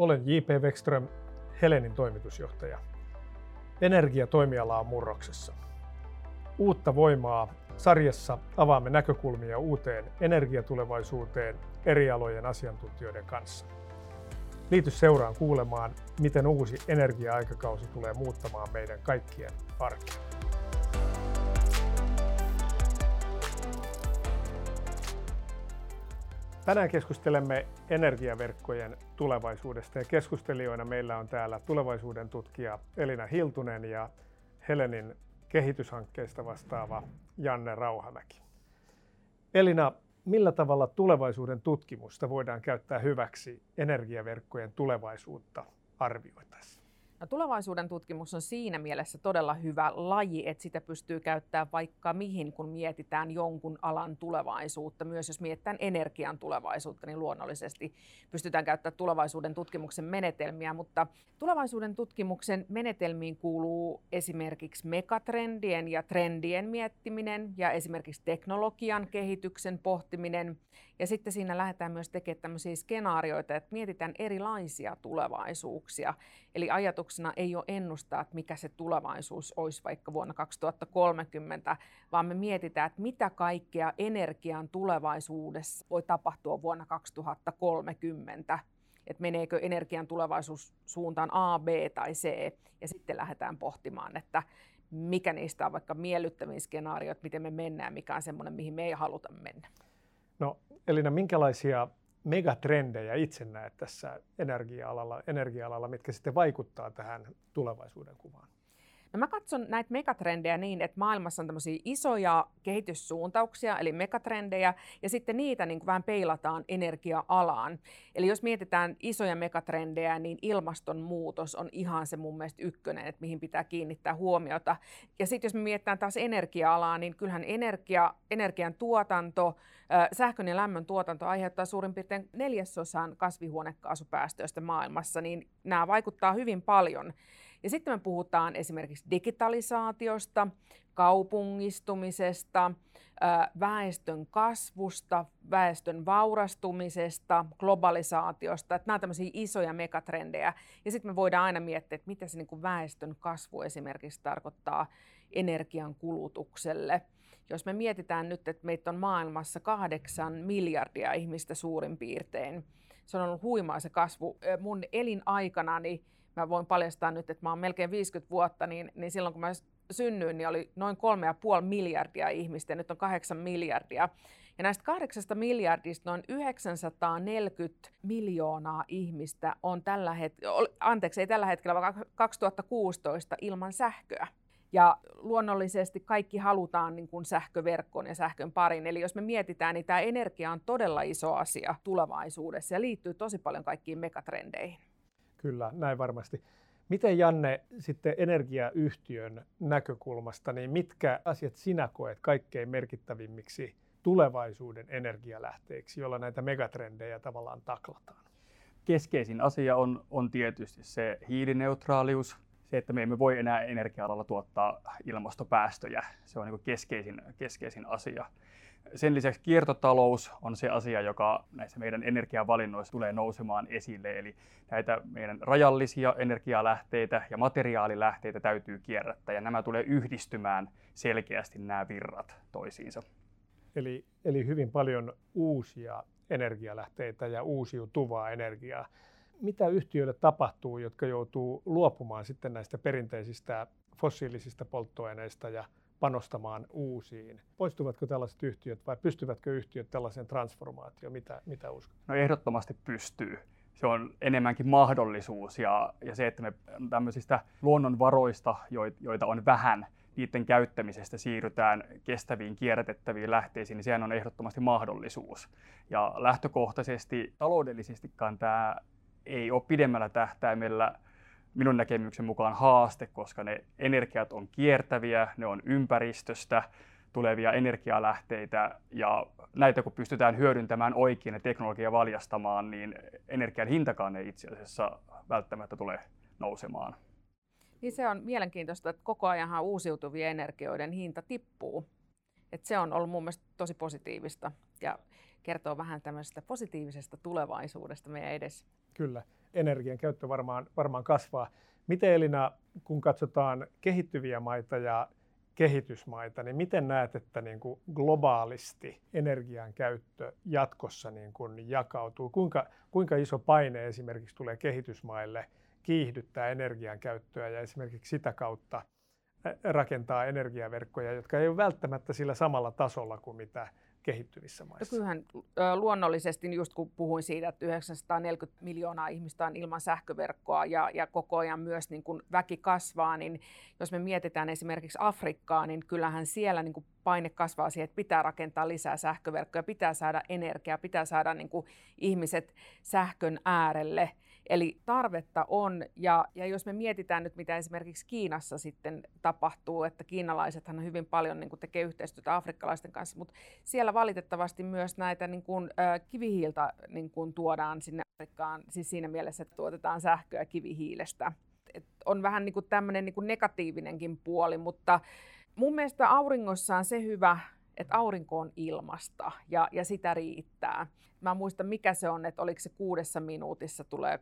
Olen J.P. Wexström, Helenin toimitusjohtaja. Energiatoimiala on murroksessa. Uutta voimaa sarjassa avaamme näkökulmia uuteen energiatulevaisuuteen eri alojen asiantuntijoiden kanssa. Liity seuraan kuulemaan, miten uusi energia-aikakausi tulee muuttamaan meidän kaikkien arkea. Tänään keskustelemme energiaverkkojen tulevaisuudesta ja keskustelijoina meillä on täällä tulevaisuuden tutkija Elina Hiltunen ja Helenin kehityshankkeista vastaava Janne Rauhamäki. Elina, millä tavalla tulevaisuuden tutkimusta voidaan käyttää hyväksi energiaverkkojen tulevaisuutta arvioitaessa? No, tulevaisuuden tutkimus on siinä mielessä todella hyvä laji, että sitä pystyy käyttämään vaikka mihin, kun mietitään jonkun alan tulevaisuutta. Myös jos mietitään energian tulevaisuutta, niin luonnollisesti pystytään käyttämään tulevaisuuden tutkimuksen menetelmiä. Mutta tulevaisuuden tutkimuksen menetelmiin kuuluu esimerkiksi megatrendien ja trendien miettiminen ja esimerkiksi teknologian kehityksen pohtiminen. Ja sitten siinä lähdetään myös tekemään tämmöisiä skenaarioita, että mietitään erilaisia tulevaisuuksia. Eli ajatuksena ei ole ennustaa, että mikä se tulevaisuus olisi vaikka vuonna 2030, vaan me mietitään, että mitä kaikkea energian tulevaisuudessa voi tapahtua vuonna 2030 että meneekö energian tulevaisuus suuntaan A, B tai C, ja sitten lähdetään pohtimaan, että mikä niistä on vaikka miellyttävin skenaario, että miten me mennään, mikä on semmoinen, mihin me ei haluta mennä. No Elina, minkälaisia megatrendejä itse näet tässä energia-alalla, energia-alalla, mitkä sitten vaikuttaa tähän tulevaisuuden kuvaan? No mä katson näitä megatrendejä niin, että maailmassa on tämmöisiä isoja kehityssuuntauksia, eli megatrendejä, ja sitten niitä niin kuin vähän peilataan energia-alaan. Eli jos mietitään isoja megatrendejä, niin ilmastonmuutos on ihan se mun mielestä ykkönen, että mihin pitää kiinnittää huomiota. Ja sitten jos me mietitään taas energia-alaa, niin kyllähän energia, energian tuotanto, sähkön ja lämmön tuotanto aiheuttaa suurin piirtein neljäsosan kasvihuonekaasupäästöistä maailmassa, niin nämä vaikuttaa hyvin paljon. Ja sitten me puhutaan esimerkiksi digitalisaatiosta, kaupungistumisesta, väestön kasvusta, väestön vaurastumisesta, globalisaatiosta. Että nämä ovat tämmöisiä isoja megatrendejä. Ja sitten me voidaan aina miettiä, että mitä se niin kuin väestön kasvu esimerkiksi tarkoittaa energian kulutukselle. Jos me mietitään nyt, että meitä on maailmassa kahdeksan miljardia ihmistä suurin piirtein, se on ollut huimaa se kasvu. Mun elinaikana, niin mä voin paljastaa nyt, että mä oon melkein 50 vuotta, niin, niin silloin kun mä synnyin, niin oli noin 3,5 miljardia ihmistä ja nyt on 8 miljardia. Ja näistä kahdeksasta miljardista noin 940 miljoonaa ihmistä on tällä hetkellä, anteeksi ei tällä hetkellä, vaan 2016 ilman sähköä. Ja luonnollisesti kaikki halutaan niin kuin sähköverkkoon ja sähkön parin. Eli jos me mietitään, niin tämä energia on todella iso asia tulevaisuudessa ja liittyy tosi paljon kaikkiin megatrendeihin. Kyllä, näin varmasti. Miten Janne sitten energiayhtiön näkökulmasta, niin mitkä asiat sinä koet kaikkein merkittävimmiksi tulevaisuuden energialähteiksi, joilla näitä megatrendejä tavallaan taklataan? Keskeisin asia on, on tietysti se hiilineutraalius, se, että me emme voi enää energia-alalla tuottaa ilmastopäästöjä. Se on niin keskeisin, keskeisin asia. Sen lisäksi kiertotalous on se asia, joka näissä meidän energiavalinnoissa tulee nousemaan esille. Eli näitä meidän rajallisia energialähteitä ja materiaalilähteitä täytyy kierrättää ja nämä tulee yhdistymään selkeästi nämä virrat toisiinsa. Eli, eli hyvin paljon uusia energialähteitä ja uusiutuvaa energiaa. Mitä yhtiöille tapahtuu, jotka joutuu luopumaan sitten näistä perinteisistä fossiilisista polttoaineista ja panostamaan uusiin. Poistuvatko tällaiset yhtiöt vai pystyvätkö yhtiöt tällaiseen transformaatioon? Mitä, mitä uskot? No ehdottomasti pystyy. Se on enemmänkin mahdollisuus ja, ja se, että me tämmöisistä luonnonvaroista, joita on vähän, niiden käyttämisestä siirrytään kestäviin kierrätettäviin lähteisiin, niin sehän on ehdottomasti mahdollisuus. Ja lähtökohtaisesti taloudellisestikaan tämä ei ole pidemmällä tähtäimellä minun näkemyksen mukaan haaste, koska ne energiat on kiertäviä, ne on ympäristöstä tulevia energialähteitä ja näitä kun pystytään hyödyntämään oikein ja teknologia valjastamaan, niin energian hintakaan ei itse asiassa välttämättä tule nousemaan. Niin se on mielenkiintoista, että koko ajan uusiutuvien energioiden hinta tippuu. Et se on ollut mun mielestä tosi positiivista ja kertoo vähän tämmöisestä positiivisesta tulevaisuudesta meidän edessä. Kyllä. energian käyttö varmaan, varmaan kasvaa. Miten Elina, kun katsotaan kehittyviä maita ja kehitysmaita, niin miten näet, että niin kuin globaalisti energian käyttö jatkossa niin kuin jakautuu? Kuinka, kuinka iso paine esimerkiksi tulee kehitysmaille kiihdyttää energian käyttöä ja esimerkiksi sitä kautta rakentaa energiaverkkoja, jotka ei ole välttämättä sillä samalla tasolla kuin mitä kehittyvissä maissa? Kyllähän luonnollisesti, niin just kun puhuin siitä, että 940 miljoonaa ihmistä on ilman sähköverkkoa ja, ja koko ajan myös niin kun väki kasvaa, niin jos me mietitään esimerkiksi Afrikkaa, niin kyllähän siellä niin paine kasvaa siihen, että pitää rakentaa lisää sähköverkkoja, pitää saada energiaa, pitää saada niin ihmiset sähkön äärelle – Eli tarvetta on, ja, ja jos me mietitään nyt, mitä esimerkiksi Kiinassa sitten tapahtuu, että kiinalaisethan hyvin paljon niin kuin tekee yhteistyötä afrikkalaisten kanssa, mutta siellä valitettavasti myös näitä niin kuin, äh, kivihiiltä niin kuin tuodaan sinne Afrikkaan, siis siinä mielessä, että tuotetaan sähköä kivihiilestä. Et on vähän niin kuin tämmöinen niin kuin negatiivinenkin puoli, mutta mun mielestä auringossa on se hyvä, että aurinko on ilmasta ja, ja sitä riittää. Mä muistan, mikä se on, että oliko se kuudessa minuutissa tulee,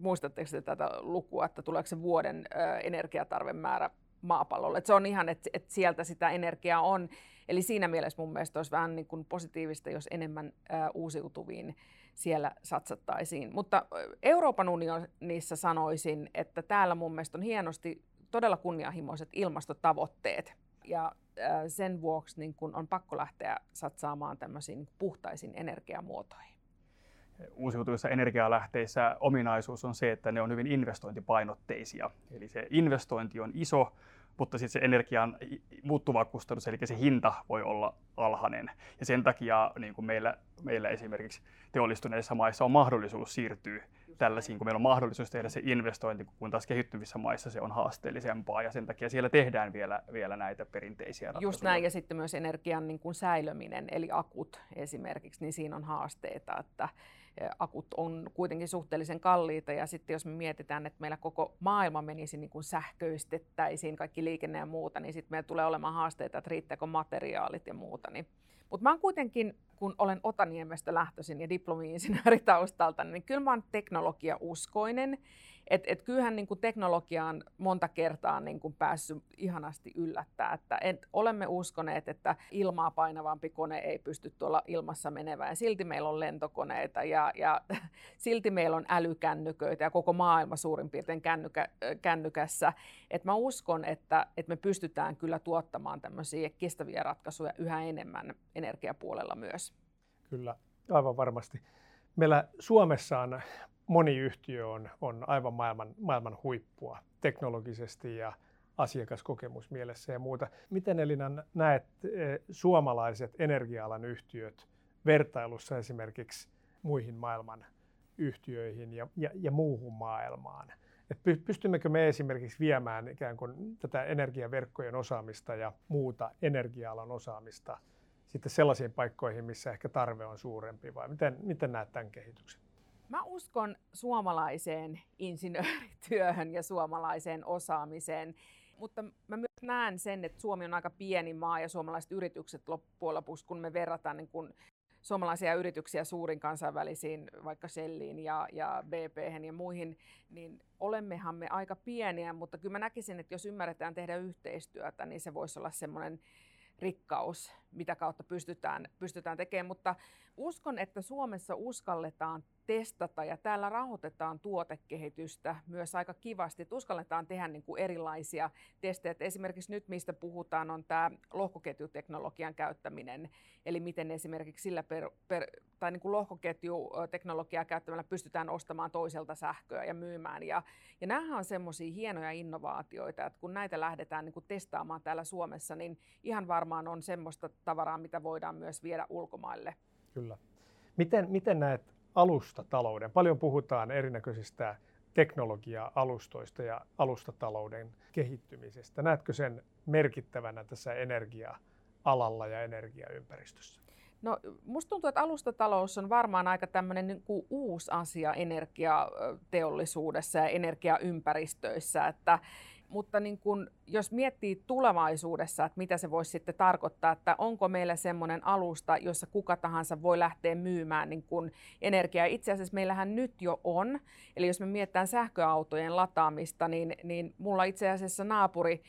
muistatteko te tätä lukua, että tuleeko se vuoden energiatarvemäärä maapallolle. Et se on ihan, että et sieltä sitä energiaa on. Eli siinä mielessä mun mielestä olisi vähän niin kuin positiivista, jos enemmän uusiutuviin siellä satsattaisiin. Mutta Euroopan unionissa sanoisin, että täällä mun mielestä on hienosti todella kunnianhimoiset ilmastotavoitteet. Ja sen vuoksi niin kun on pakko lähteä satsaamaan tämmöisiin puhtaisiin energiamuotoihin. Uusiutuvissa energialähteissä ominaisuus on se, että ne on hyvin investointipainotteisia. Eli se investointi on iso, mutta sitten se energian muuttuva kustannus, eli se hinta voi olla alhainen. Ja sen takia niin kuin meillä, meillä esimerkiksi teollistuneissa maissa on mahdollisuus siirtyä tällaisiin, kun meillä on mahdollisuus tehdä se investointi, kun taas kehittyvissä maissa se on haasteellisempaa ja sen takia siellä tehdään vielä, vielä näitä perinteisiä ratkaisuja. Just näin ja sitten myös energian niin kuin säilöminen, eli akut esimerkiksi, niin siinä on haasteita, että akut on kuitenkin suhteellisen kalliita ja sitten jos me mietitään, että meillä koko maailma menisi niin kuin sähköistettäisiin, kaikki liikenne ja muuta, niin sitten meillä tulee olemaan haasteita, että riittääkö materiaalit ja muuta. Niin mutta mä oon kuitenkin, kun olen Otaniemestä lähtöisin ja diplomi-insinööri taustalta, niin kyllä mä oon teknologiauskoinen. Että et kyllähän niin kuin teknologiaan monta kertaa niin kuin päässyt ihanasti yllättää, että et, olemme uskoneet, että ilmaa painavampi kone ei pysty tuolla ilmassa menevään. Silti meillä on lentokoneita ja, ja silti meillä on älykännyköitä ja koko maailma suurin piirtein kännykä, kännykässä. Et mä uskon, että, että me pystytään kyllä tuottamaan tämmöisiä kestäviä ratkaisuja yhä enemmän energiapuolella myös. Kyllä, aivan varmasti. Meillä Suomessa on moni yhtiö on, on aivan maailman, maailman huippua teknologisesti ja asiakaskokemusmielessä ja muuta. Miten Elina näet eh, suomalaiset energia-alan yhtiöt vertailussa esimerkiksi muihin maailman yhtiöihin ja, ja, ja muuhun maailmaan? Et pystymmekö me esimerkiksi viemään ikään kuin tätä energiaverkkojen osaamista ja muuta energia-alan osaamista sitten sellaisiin paikkoihin, missä ehkä tarve on suurempi vai miten, miten näet tämän kehityksen? Mä uskon suomalaiseen insinöörityöhön ja suomalaiseen osaamiseen, mutta mä myös näen sen, että Suomi on aika pieni maa ja suomalaiset yritykset loppujen lopuksi, kun me verrataan niin kun suomalaisia yrityksiä suurin kansainvälisiin, vaikka Shelliin ja, ja BP ja muihin, niin olemmehan me aika pieniä, mutta kyllä mä näkisin, että jos ymmärretään tehdä yhteistyötä, niin se voisi olla semmoinen rikkaus, mitä kautta pystytään, pystytään tekemään. Mutta uskon, että Suomessa uskalletaan testata ja täällä rahoitetaan tuotekehitystä myös aika kivasti, että uskalletaan tehdä niin kuin erilaisia testejä. Esimerkiksi nyt, mistä puhutaan, on tämä lohkoketjuteknologian käyttäminen, eli miten esimerkiksi sillä per, per, tai niin kuin lohkoketjuteknologiaa käyttämällä pystytään ostamaan toiselta sähköä ja myymään. Ja, ja nämähän on semmoisia hienoja innovaatioita, että kun näitä lähdetään niin kuin testaamaan täällä Suomessa, niin ihan varmaan on semmoista tavaraa, mitä voidaan myös viedä ulkomaille. Kyllä. Miten, miten näet alustatalouden? Paljon puhutaan erinäköisistä teknologia-alustoista ja alustatalouden kehittymisestä. Näetkö sen merkittävänä tässä energia-alalla ja energiaympäristössä? No, musta tuntuu, että alustatalous on varmaan aika tämmöinen niin kuin uusi asia energiateollisuudessa ja energiaympäristöissä, että mutta niin kun, jos miettii tulevaisuudessa, että mitä se voisi sitten tarkoittaa, että onko meillä semmoinen alusta, jossa kuka tahansa voi lähteä myymään niin kun energiaa. Itse asiassa meillähän nyt jo on. Eli jos me mietitään sähköautojen lataamista, niin, niin mulla itse asiassa naapuri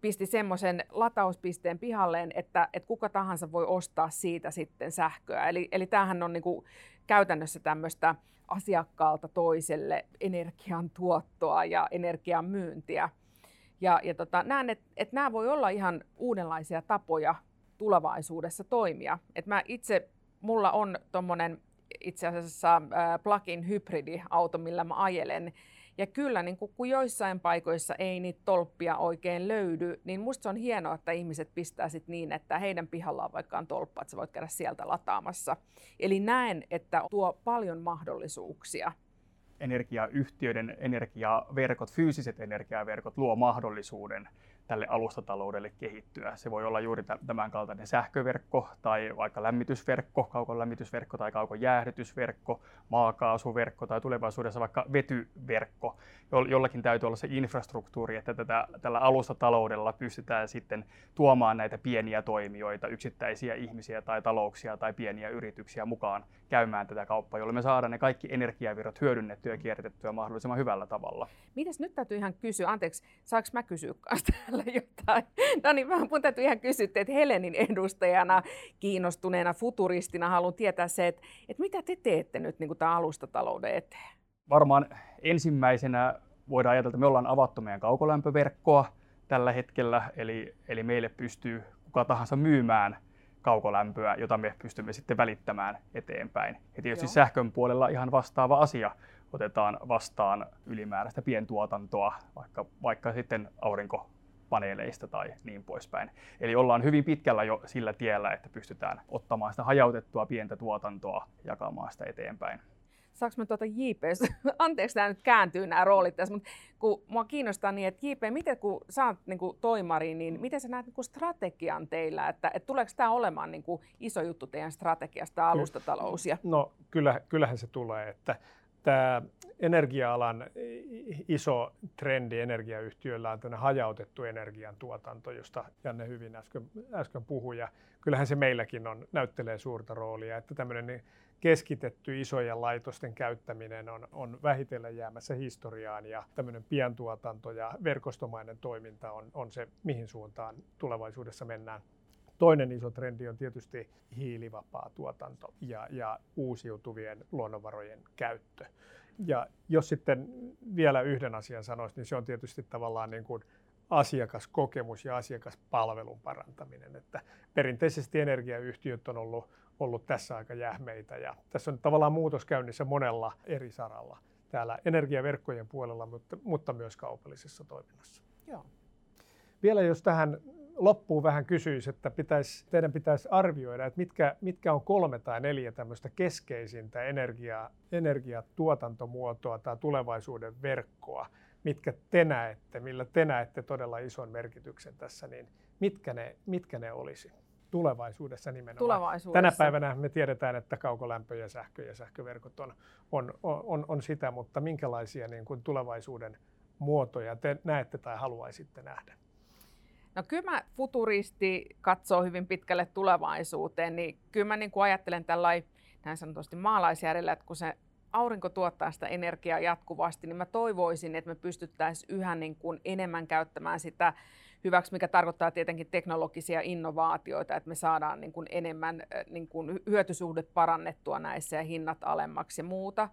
pisti semmoisen latauspisteen pihalleen, että, että kuka tahansa voi ostaa siitä sitten sähköä. Eli, eli tämähän on niin kuin käytännössä tämmöistä asiakkaalta toiselle energian tuottoa ja energian myyntiä. Ja, ja tota, näen, että, että nämä voi olla ihan uudenlaisia tapoja tulevaisuudessa toimia. Et mä itse, mulla on tuommoinen itse asiassa plug-in hybridiauto, millä mä ajelen, ja kyllä, niin kun joissain paikoissa ei niitä tolppia oikein löydy, niin musta se on hienoa, että ihmiset pistää sit niin, että heidän pihallaan vaikka on tolppa, että sä voit käydä sieltä lataamassa. Eli näen, että tuo paljon mahdollisuuksia energiayhtiöiden energiaverkot, fyysiset energiaverkot luo mahdollisuuden tälle alustataloudelle kehittyä. Se voi olla juuri tämän kaltainen sähköverkko tai vaikka lämmitysverkko, kaukolämmitysverkko tai kaukojäähdytysverkko, maakaasuverkko tai tulevaisuudessa vaikka vetyverkko. Jollakin täytyy olla se infrastruktuuri, että tätä, tällä alustataloudella pystytään sitten tuomaan näitä pieniä toimijoita, yksittäisiä ihmisiä tai talouksia tai pieniä yrityksiä mukaan käymään tätä kauppaa, jolloin me saadaan ne kaikki energiavirrat hyödynnettyä ja kierrätettyä mahdollisimman hyvällä tavalla. Mitäs nyt täytyy ihan kysyä, anteeksi, saanko mä kysyä täällä jotain? No niin, mun täytyy ihan kysyä, että Helenin edustajana, kiinnostuneena futuristina haluan tietää se, että, että mitä te teette nyt niin tämän alustatalouden eteen? Varmaan ensimmäisenä voidaan ajatella, että me ollaan avattu meidän kaukolämpöverkkoa tällä hetkellä, eli, eli meille pystyy kuka tahansa myymään kaukolämpöä, jota me pystymme sitten välittämään eteenpäin. Ja tietysti Joo. sähkön puolella ihan vastaava asia. Otetaan vastaan ylimääräistä pientuotantoa, vaikka, vaikka sitten aurinkopaneeleista tai niin poispäin. Eli ollaan hyvin pitkällä jo sillä tiellä, että pystytään ottamaan sitä hajautettua pientä tuotantoa ja jakamaan sitä eteenpäin saanko mä tuota JPS, anteeksi nämä nyt kääntyy nämä roolit tässä, mutta kun mua kiinnostaa niin, että JP, miten kun sä oot niin kuin toimari, niin miten sä näet niin kuin strategian teillä, että, että tuleeko tämä olemaan niin kuin iso juttu teidän strategiasta, alustatalous? Ja... No kyllä, kyllähän se tulee, että tämä energia-alan iso trendi energiayhtiöillä on hajautettu energiantuotanto, josta Janne hyvin äsken, äsken puhui. Ja kyllähän se meilläkin on, näyttelee suurta roolia, että tämmöinen niin keskitetty isojen laitosten käyttäminen on, on vähitellen jäämässä historiaan ja tämmöinen pientuotanto ja verkostomainen toiminta on, on se, mihin suuntaan tulevaisuudessa mennään. Toinen iso trendi on tietysti hiilivapaa tuotanto ja, ja uusiutuvien luonnonvarojen käyttö. Ja jos sitten vielä yhden asian sanoisi, niin se on tietysti tavallaan niin kuin asiakaskokemus ja asiakaspalvelun parantaminen. Että perinteisesti energiayhtiöt on ollut, ollut tässä aika jähmeitä ja tässä on tavallaan muutos käynnissä monella eri saralla täällä energiaverkkojen puolella, mutta, mutta myös kaupallisessa toiminnassa. Joo. Vielä jos tähän loppuun vähän kysyisi, että pitäisi, teidän pitäisi arvioida, että mitkä, mitkä on kolme tai neljä tämmöistä keskeisintä energia, energiatuotantomuotoa tai tulevaisuuden verkkoa, mitkä te näette, millä te näette todella ison merkityksen tässä, niin mitkä ne, mitkä ne olisi? Tulevaisuudessa nimenomaan. Tulevaisuudessa. Tänä päivänä me tiedetään, että kaukolämpö ja sähkö ja sähköverkot on, on, on, on sitä, mutta minkälaisia niin kuin tulevaisuuden muotoja te näette tai haluaisitte nähdä? No kyllä mä futuristi katsoo hyvin pitkälle tulevaisuuteen, niin kyllä mä niin kuin ajattelen tällainen näin sanotusti maalaisjärjellä, että kun se aurinko tuottaa sitä energiaa jatkuvasti, niin mä toivoisin, että me pystyttäisiin yhä niin kuin enemmän käyttämään sitä hyväksi, mikä tarkoittaa tietenkin teknologisia innovaatioita, että me saadaan niin kuin enemmän niin kuin hyötysuhde parannettua näissä ja hinnat alemmaksi ja muuta.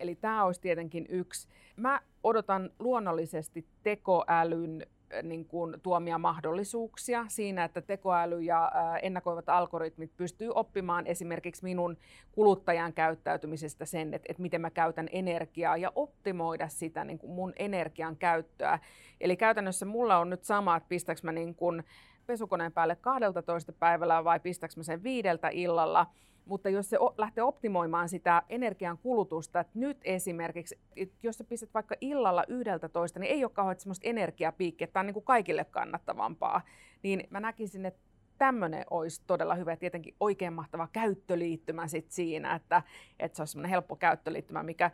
Eli tämä olisi tietenkin yksi. Mä odotan luonnollisesti tekoälyn niin kuin, tuomia mahdollisuuksia siinä, että tekoäly ja ennakoivat algoritmit pystyy oppimaan esimerkiksi minun kuluttajan käyttäytymisestä sen, että, että miten mä käytän energiaa ja optimoida sitä niin kuin mun energian käyttöä. Eli käytännössä mulla on nyt sama, että pistäks mä niin kuin pesukoneen päälle 12 päivällä vai pistäks mä sen viideltä illalla. Mutta jos se lähtee optimoimaan sitä energian kulutusta, että nyt esimerkiksi, jos sä pistät vaikka illalla yhdeltä toista, niin ei ole kauhean semmoista energiapiikkiä, tämä on niin kuin kaikille kannattavampaa, niin mä näkisin, että tämmöinen olisi todella hyvä. Tietenkin oikein mahtava käyttöliittymä sit siinä, että, että se olisi semmoinen helppo käyttöliittymä, mikä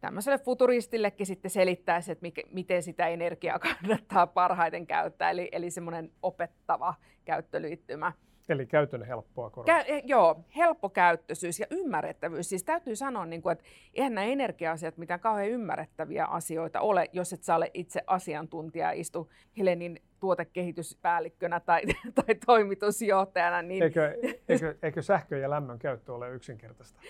tämmöiselle futuristillekin sitten selittäisi, että mikä, miten sitä energiaa kannattaa parhaiten käyttää, eli, eli semmoinen opettava käyttöliittymä. Eli käytön helppoa Kä- eh, joo, helppokäyttöisyys ja ymmärrettävyys. Siis täytyy sanoa, niin kuin, että eihän nämä energia-asiat mitään kauhean ymmärrettäviä asioita ole, jos et sä ole itse asiantuntija ja istu Helenin tuotekehityspäällikkönä tai, tai toimitusjohtajana. Niin... Eikö, eikö, eikö sähkö ja lämmön käyttö ole yksinkertaista?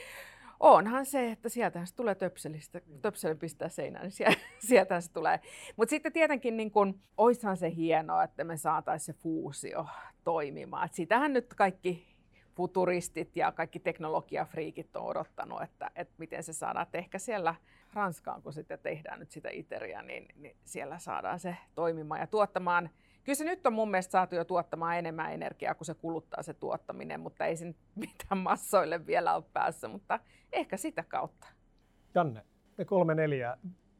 Onhan se, että sieltä se tulee töpselistä, töpselin pistää seinään, niin sieltä se tulee. Mutta sitten tietenkin niin kun, oishan se hienoa, että me saataisiin se fuusio toimimaan. Et sitähän nyt kaikki futuristit ja kaikki teknologiafriikit on odottanut, että, että miten se saadaan. Että ehkä siellä Ranskaan, kun sitten tehdään nyt sitä iteriä, niin, niin siellä saadaan se toimimaan ja tuottamaan Kyllä se nyt on mun mielestä saatu jo tuottamaan enemmän energiaa kuin se kuluttaa se tuottaminen, mutta ei se mitään massoille vielä ole päässä, mutta ehkä sitä kautta. Janne, ne kolme neljä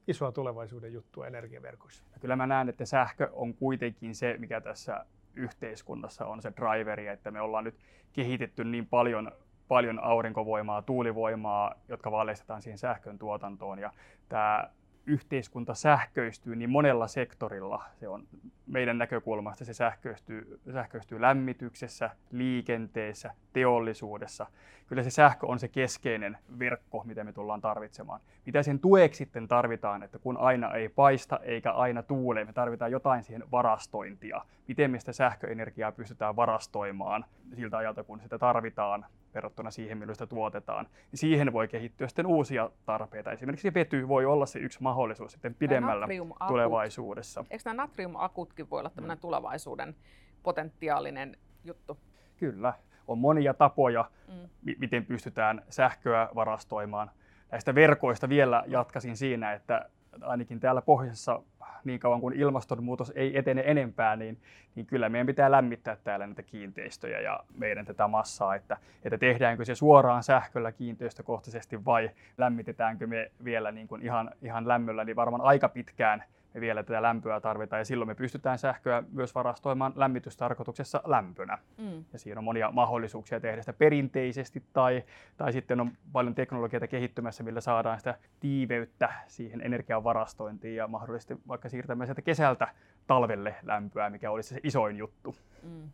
isoa tulevaisuuden juttua energiaverkoissa. Kyllä mä näen, että sähkö on kuitenkin se, mikä tässä yhteiskunnassa on se driveri, että me ollaan nyt kehitetty niin paljon paljon aurinkovoimaa, tuulivoimaa, jotka valjastetaan siihen sähkön tuotantoon. Ja tämä yhteiskunta sähköistyy niin monella sektorilla. Se on meidän näkökulmasta se sähköistyy, sähköistyy lämmityksessä, liikenteessä, teollisuudessa. Kyllä se sähkö on se keskeinen verkko, mitä me tullaan tarvitsemaan. Mitä sen tueksi sitten tarvitaan, että kun aina ei paista eikä aina tuule, me tarvitaan jotain siihen varastointia. Miten me sitä sähköenergiaa pystytään varastoimaan siltä ajalta, kun sitä tarvitaan verrattuna siihen, millä sitä tuotetaan. Niin siihen voi kehittyä sitten uusia tarpeita. Esimerkiksi vety voi olla se yksi mahdollisuus sitten pidemmällä tulevaisuudessa. Eikö nämä natriumakutkin voi olla tämmöinen mm. tulevaisuuden potentiaalinen juttu? Kyllä. On monia tapoja, mm. miten pystytään sähköä varastoimaan. Näistä verkoista vielä jatkasin siinä, että ainakin täällä pohjoisessa niin kauan kuin ilmastonmuutos ei etene enempää, niin, niin kyllä meidän pitää lämmittää täällä näitä kiinteistöjä ja meidän tätä massaa, että, että tehdäänkö se suoraan sähköllä kiinteistökohtaisesti vai lämmitetäänkö me vielä niin kuin ihan, ihan lämmöllä, niin varmaan aika pitkään me vielä tätä lämpöä tarvitaan ja silloin me pystytään sähköä myös varastoimaan lämmitystarkoituksessa lämpönä. Mm. Ja siinä on monia mahdollisuuksia tehdä sitä perinteisesti tai, tai sitten on paljon teknologiaa kehittymässä, millä saadaan sitä tiiveyttä siihen energian varastointiin ja mahdollisesti vaikka siirtämään sieltä kesältä talvelle lämpöä, mikä olisi se isoin juttu. Mm.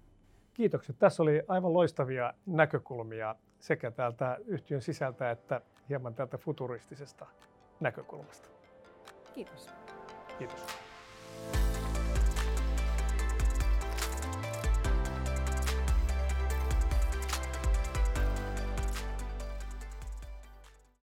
Kiitokset. Tässä oli aivan loistavia näkökulmia sekä täältä yhtiön sisältä että hieman täältä futuristisesta näkökulmasta. Kiitos. y.